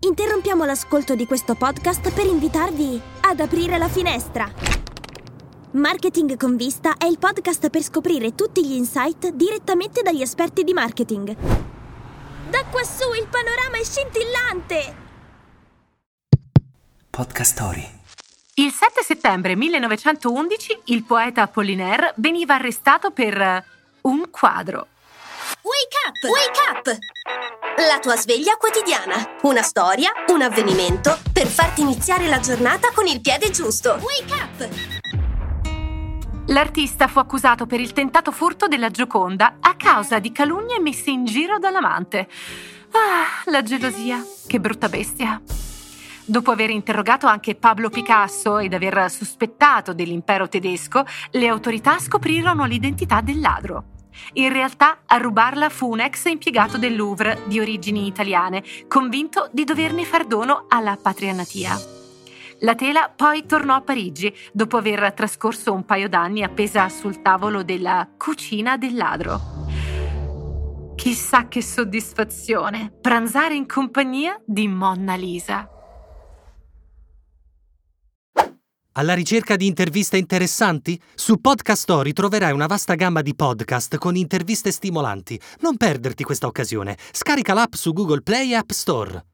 Interrompiamo l'ascolto di questo podcast per invitarvi ad aprire la finestra. Marketing con vista è il podcast per scoprire tutti gli insight direttamente dagli esperti di marketing. Da quassù il panorama è scintillante! Podcast Story. Il 7 settembre 1911 il poeta Apollinaire veniva arrestato per eh, un quadro. Wake up! Wake up! La tua sveglia quotidiana. Una storia, un avvenimento per farti iniziare la giornata con il piede giusto. Wake up! L'artista fu accusato per il tentato furto della Gioconda a causa di calunnie messe in giro dall'amante. Ah, la gelosia, che brutta bestia. Dopo aver interrogato anche Pablo Picasso ed aver sospettato dell'impero tedesco, le autorità scoprirono l'identità del ladro. In realtà a rubarla fu un ex impiegato del Louvre di origini italiane, convinto di doverne far dono alla patria natia. La tela poi tornò a Parigi dopo aver trascorso un paio d'anni appesa sul tavolo della cucina del ladro. Chissà che soddisfazione pranzare in compagnia di Monna Lisa. Alla ricerca di interviste interessanti? Su Podcast Story troverai una vasta gamma di podcast con interviste stimolanti. Non perderti questa occasione. Scarica l'app su Google Play e App Store.